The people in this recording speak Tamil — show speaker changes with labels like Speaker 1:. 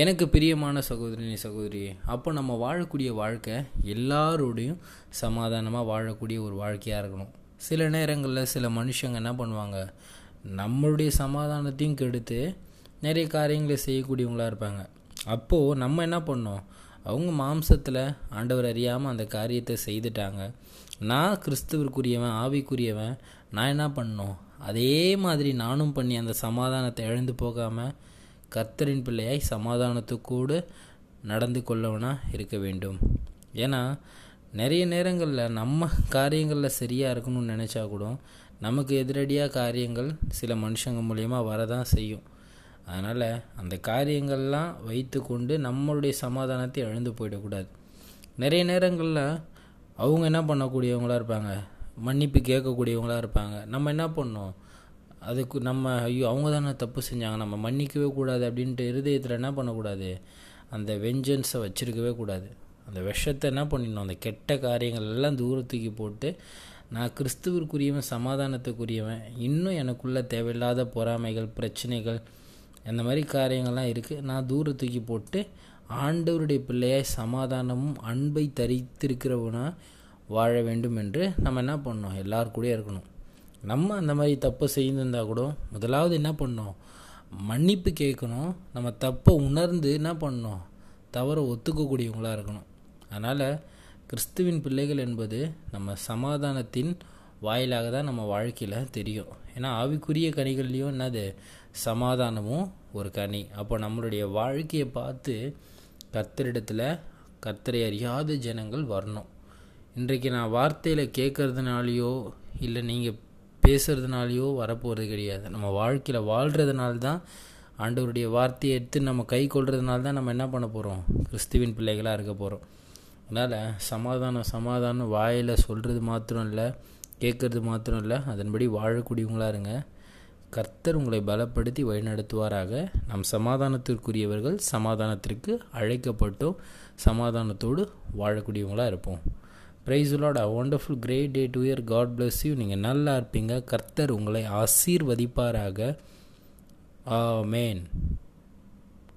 Speaker 1: எனக்கு பிரியமான சகோதரினி சகோதரி அப்போ நம்ம வாழக்கூடிய வாழ்க்கை எல்லாரோடையும் சமாதானமாக வாழக்கூடிய ஒரு வாழ்க்கையாக இருக்கணும். சில நேரங்களில் சில மனுஷங்க என்ன பண்ணுவாங்க நம்மளுடைய சமாதானத்தையும் கெடுத்து நிறைய காரியங்களை செய்யக்கூடியவங்களாக இருப்பாங்க. அப்போது நம்ம என்ன பண்ணோம் அவங்க மாம்சத்தில் ஆண்டவர் அறியாமல் அந்த காரியத்தை செய்துட்டாங்க. நான் கிறிஸ்துவருக்குரியவன் ஆவிக்குரியவன் நான் என்ன பண்ணோம் அதே மாதிரி நானும் பண்ணி அந்த சமாதானத்தை இழந்து போகாமல் கர்த்தரின் பிள்ளையாய் சமாதானத்துக்கூடு நடந்து கொள்ளவனாக இருக்க வேண்டும். ஏன்னா நிறைய நேரங்களில் நம்ம காரியங்களில் சரியாக இருக்கணும்னு நினச்சா கூட நமக்கு எதிரடியாக காரியங்கள் சில மனுஷங்க மூலயமா வரதான் செய்யும். அதனால் அந்த காரியங்கள்லாம் வைத்து கொண்டு நம்மளுடைய சமாதானத்தை இழந்து போயிடக்கூடாது. நிறைய நேரங்களில் அவங்க என்ன பண்ணக்கூடியவங்களாக இருப்பாங்க? மன்னிப்பு கேட்கக்கூடியவங்களாக இருப்பாங்க. நம்ம என்ன பண்ணோம் அதுக்கு நம்ம ஐயோ அவங்க தானே தப்பு செஞ்சாங்க நம்ம மன்னிக்கவே கூடாது அப்படின்ட்டு இருதயத்தில் என்ன பண்ணக்கூடாது? அந்த வெஞ்சன்ஸை வச்சுருக்கவே கூடாது. அந்த விஷத்தை என்ன பண்ணிடணும்? அந்த கெட்ட காரியங்கள் எல்லாம் தூரத்துக்கு போட்டு நான் கிறிஸ்துவருக்குரியவன் சமாதானத்துக்குரியவன் இன்னும் எனக்குள்ளே தேவையில்லாத பொறாமைகள் பிரச்சனைகள் அந்த மாதிரி காரியங்கள்லாம் இருக்குது நான் தூரத்துக்கு போட்டு ஆண்டவருடைய பிள்ளையாய் சமாதானமும் அன்பை தரித்திருக்கிறவனாக வாழ வேண்டும் என்று நம்ம என்ன பண்ணோம் எல்லார் கூடயும் இருக்கணும். நம்ம அந்த மாதிரி தப்பை செய்திருந்தா கூட முதலாவது என்ன பண்ணோம் மன்னிப்பு கேட்கணும். நம்ம தப்பை உணர்ந்து என்ன பண்ணோம் தவறை ஒத்துக்கக்கூடியவங்களாக இருக்கணும். அதனால் கிறிஸ்துவின் பிள்ளைகள் என்பது நம்ம சமாதானத்தின் வாயிலாக தான் நம்ம வாழ்க்கையில் தெரியும். ஏன்னா ஆவிக்குரிய கனிகள்லேயும் என்னது? சமாதானமும் ஒரு கனி. அப்போ நம்மளுடைய வாழ்க்கையை பார்த்து கர்த்தரிடத்தில் கர்த்தரை அறியாத ஜனங்கள் வரணும். இன்றைக்கு நான் வார்த்தையில் கேட்கறதுனாலையோ இல்லை நீங்கள் பேசுகிறதுனாலையோ வரப்போகிறது கிடையாது. நம்ம வாழ்க்கையில் வாழ்கிறதுனால தான் ஆண்டவருடைய வார்த்தையை எடுத்து நம்ம கை கொள்றதுனால தான் நம்ம என்ன பண்ண போகிறோம் கிறிஸ்துவின் பிள்ளைகளாக இருக்க போகிறோம் அதனால் சமாதானம் சமாதானம் வாயில் சொல்கிறது மாத்திரம் இல்லை கேட்குறது மாத்திரம் இல்லை. அதன்படி வாழக்கூடியவங்களாக இருங்க. கர்த்தர் உங்களை பலப்படுத்தி வழிநடத்துவாராக. நம் சமாதானத்திற்குரியவர்கள் சமாதானத்திற்கு அழைக்கப்பட்டோ சமாதானத்தோடு வாழக்கூடியவங்களாக இருப்போம். Praise lord a wonderful great day to year God bless you நீங்கள் நல்லா இருப்பீங்க. கர்த்தர் உங்களை ஆசீர்வதிப்பாராக. ஆ மேன்